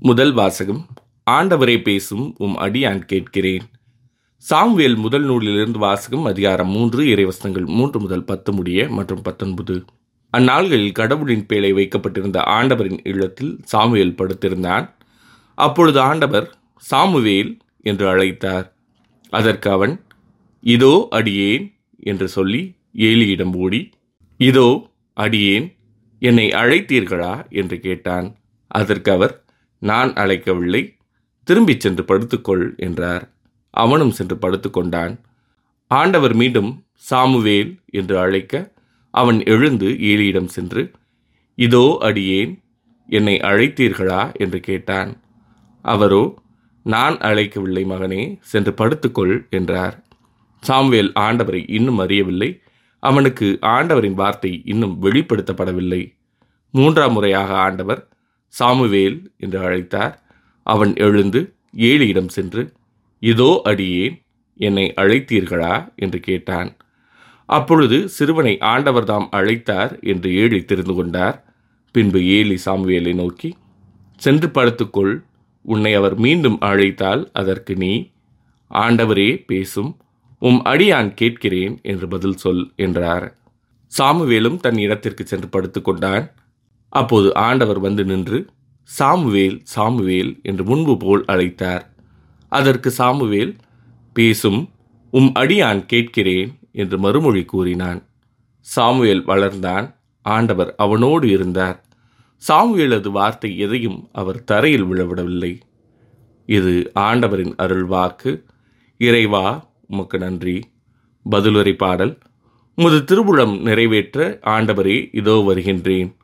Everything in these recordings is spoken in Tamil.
முதல் வாசகம் ஆண்டவரை பேசும் உம் அடியான் கேட்கிறேன். சாம்வேல் முதல் நூலிலிருந்து வாசகம் அதிகாரம் மூன்று இறைவசங்கள் மூன்று முதல் பத்து முடிய மற்றும் பத்தொன்பது. அந்நாள்களில் கடவுளின் பேழை வைக்கப்பட்டிருந்த ஆண்டவரின் இல்லத்தில் சாமுவேல் படுத்திருந்தான். அப்பொழுது ஆண்டவர் சாமுவேல் என்று அழைத்தார். அதற்கு அவன் இதோ அடியேன் என்று சொல்லி ஏலியிடம் ஓடி இதோ அடியேன் என்னை அழைத்தீர்களா? என்று கேட்டான். அதற்கு அவர் நான் அழைக்கவில்லை. திரும்பிச் சென்று படுத்துக்கொள் என்றார். அவனும் சென்று படுத்துக்கொண்டான். ஆண்டவர் மீண்டும் சாமுவேல் என்று அழைக்க அவன் எழுந்து ஏலியிடம் சென்று இதோ அடியேன் என்னை அழைத்தீர்களா? என்று கேட்டான். அவரோ நான் அழைக்கவில்லை மகனே சென்று படுத்துக்கொள் என்றார். சாமுவேல் ஆண்டவரை இன்னும் அறியவில்லை. அவனுக்கு ஆண்டவரின் வார்த்தை இன்னும் வெளிப்படுத்தப்படவில்லை. மூன்றாம் முறையாக ஆண்டவர் சாமுவேல் என்று அழைத்தார். அவன் எழுந்து ஏலியிடம் சென்று இதோ அடியேன் என்னை அழைத்தீர்களா? என்று கேட்டான். அப்பொழுது சிறுவனை ஆண்டவர்தாம் அழைத்தார் என்று ஏழி தெரிந்து கொண்டார். பின்பு ஏலி சாமுவேலை நோக்கி சென்று படுத்துக்கொள் உன்னை அவர் மீண்டும் அழைத்தால் அதற்கு நீ ஆண்டவரே பேசும் உம் அடியான் கேட்கிறேன் என்று பதில் சொல் என்றார். சாமுவேலும் தன் இடத்திற்கு சென்று படுத்துக்கொண்டான். அப்போது ஆண்டவர் வந்து நின்று சாமுவேல் சாமுவேல் என்று முன்பு போல் அழைத்தார். அதற்கு சாமுவேல் பேசும் உம் அடியான் கேட்கிறேன் என்று மறுமொழி கூறினான். சாமுவேல் வளர்ந்தான். ஆண்டவர் அவனோடு இருந்தார். சாமுவேலது வார்த்தை எதையும் அவர் தரையில் விழவிடவில்லை. இது ஆண்டவரின் அருள்வாக்கு இறைவா உமக்கு நன்றி. பதிலுரை பாடல். உமது திருவுளம் நிறைவேற்ற ஆண்டவரே இதோ வருகின்றேன்.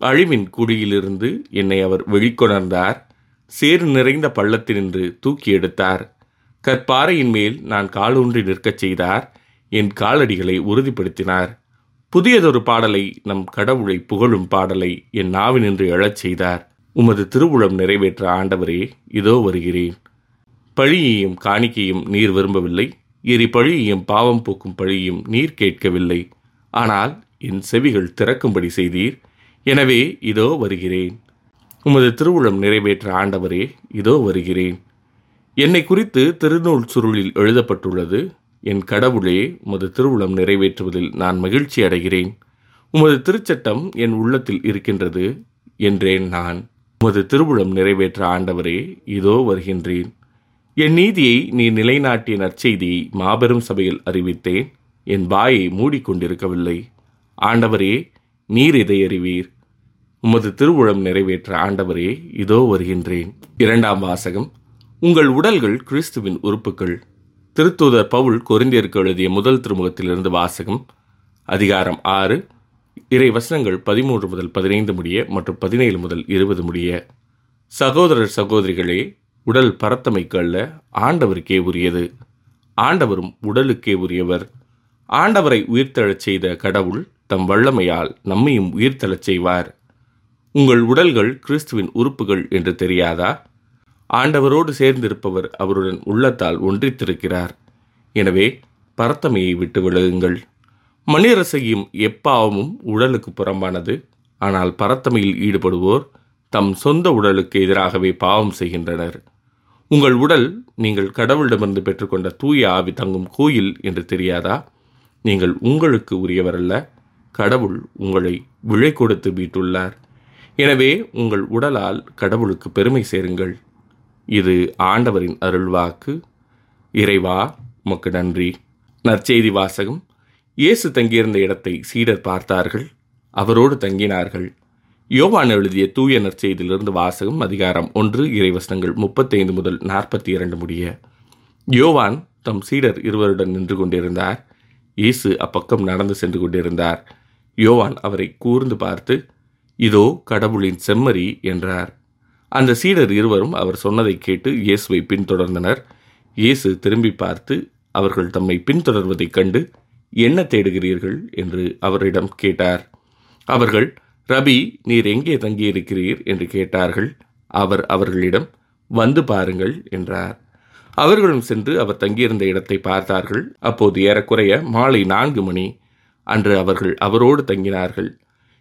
அழிவின் குடியிலிருந்து என்னை அவர் வெளிக்கொணர்ந்தார். சேர் நிறைந்த பள்ளத்தினின்று தூக்கி எடுத்தார். கற்பாறையின் மேல் நான் காலூன்றி நிற்கச் செய்தார். என் காலடிகளை உறுதிப்படுத்தினார். புதியதொரு பாடலை நம் கடவுளை புகழும் பாடலை என் நாவினின்று எழச் செய்தார். உமது திருவுளம் நிறைவேற்ற ஆண்டவரே இதோ வருகிறேன். பழியையும் காணிக்கையும் நீர் விரும்பவில்லை. எரி பழியையும் பாவம் போக்கும் பழியையும் நீர் கேட்கவில்லை. ஆனால் என் செவிகள் திறக்கும்படி செய்தீர். எனவே இதோ வருகிறேன். உமது திருவுளம் நிறைவேற்ற ஆண்டவரே இதோ வருகிறேன். என்னை குறித்து திருநூல் சுருளில் எழுதப்பட்டுள்ளது. என் கடவுளே உமது திருவுளம் நிறைவேற்றுவதில் நான் மகிழ்ச்சி அடைகிறேன். உமது திருச்சட்டம் என் உள்ளத்தில் இருக்கின்றது என்றேன் நான். உமது திருவுளம் நிறைவேற்ற ஆண்டவரே இதோ வருகின்றேன். என் நீதியை நீ நிலைநாட்டிய நற்செய்தியை மாபெரும் சபையில் அறிவித்தேன். என் வாயை மூடிக்கொண்டிருக்கவில்லை. ஆண்டவரே நீர் இதை அறிவீர். உமது திருவுழம் நிறைவேற்ற ஆண்டவரே இதோ வருகின்றேன். இரண்டாம் வாசகம். உங்கள் உடல்கள் கிறிஸ்துவின் உறுப்புகள். திருத்தூதர் பவுல் கொரிந்தியருக்கு எழுதிய முதல் திருமுகத்திலிருந்து வாசகம். அதிகாரம் ஆறு. இறை வசனங்கள் பதிமூன்று முதல் பதினைந்து முடிய மற்றும் பதினேழு முதல் இருபது முடிய. சகோதரர் சகோதரிகளே உடல் பரத்தமைக்கு அல்ல ஆண்டவருக்கே உரியது. ஆண்டவரும் உடலுக்கே உரியவர். ஆண்டவரை உயிர்த்தெழச் செய்த கடவுள் தம் வல்லமையால் நம்மையும் உயிர்த்தெழச் செய்வார். உங்கள் உடல்கள் கிறிஸ்துவின் உறுப்புகள் என்று தெரியாதா? ஆண்டவரோடு சேர்ந்திருப்பவர் அவருடன் உள்ளத்தால் ஒன்றித்திருக்கிறார். எனவே பரத்தமையை விட்டு விலகுங்கள். மணிரசையும் எப்பாவமும் உடலுக்கு புறம்பானது. ஆனால் பரத்தமையில் ஈடுபடுவோர் தம் சொந்த உடலுக்கு எதிராகவே பாவம் செய்கின்றனர். உங்கள் உடல் நீங்கள் கடவுளிடமிருந்து பெற்றுக்கொண்ட தூய ஆவி தங்கும் கோயில் என்று தெரியாதா? நீங்கள் உங்களுக்கு உரியவரல்ல. கடவுள் உங்களை விழை கொடுத்து மீட்டுள்ளார். எனவே உங்கள் உடலால் கடவுளுக்கு பெருமை சேருங்கள். இது ஆண்டவரின் அருள்வாக்கு இறைவா உமக்கு நன்றி. நற்செய்தி வாசகம். இயேசு தங்கியிருந்த இடத்தை சீடர் பார்த்தார்கள். அவரோடு தங்கினார்கள். யோவான் எழுதிய தூய நற்செய்தியிலிருந்து வாசகம் அதிகாரம் ஒன்று இறைவசனங்கள் முப்பத்தைந்து முதல் நாற்பத்தி இரண்டு முடிய. யோவான் தம் சீடர் இருவருடன் நின்று கொண்டிருந்தார். இயேசு அப்பக்கம் நடந்து சென்று கொண்டிருந்தார். யோவான் அவரை கூர்ந்து பார்த்து இதோ கடவுளின் செம்மறி என்றார். அந்த சீடர் இருவரும் அவர் சொன்னதை கேட்டு இயேசுவை பின்தொடர்ந்தனர். இயேசு திரும்பி பார்த்து அவர்கள் தம்மை பின்தொடர்வதைக் கண்டு என்ன தேடுகிறீர்கள்? என்று அவரிடம் கேட்டார். அவர்கள் ரபி நீர் எங்கே தங்கியிருக்கிறீர்? என்று கேட்டார்கள். அவர் அவர்களிடம் வந்து பாருங்கள் என்றார். அவர்களும் சென்று அவர் தங்கியிருந்த இடத்தை பார்த்தார்கள். அப்போது ஏறக்குறைய மாலை நான்கு மணி. அன்று அவர்கள் அவரோடு தங்கினார்கள்.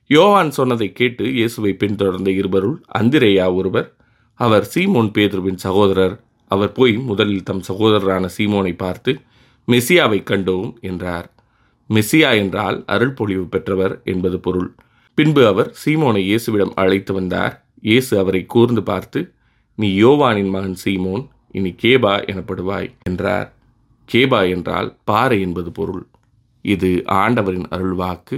யோவான் சொன்னதை கேட்டு இயேசுவை பின்தொடர்ந்த இருவருள் அந்திரேயா ஒருவர் அவர் சீமோன் பேதுருவின் சகோதரர். அவர் போய் முதலில் தம் சகோதரரான சீமோனை பார்த்து மெசியாவை கண்டோம் என்றார். மெசியா என்றால் அருள் பொழிவு பெற்றவர் என்பது பொருள். பின்பு அவர் சீமோனை இயேசுவிடம் அழைத்து வந்தார். இயேசு அவரை கூர்ந்து பார்த்து நீ யோவானின் மகன் சீமோன் இனி கேபா எனப்படுவாய் என்றார். கேபா என்றால் பாறை என்பது பொருள். இது ஆண்டவரின் அருள்வாக்கு.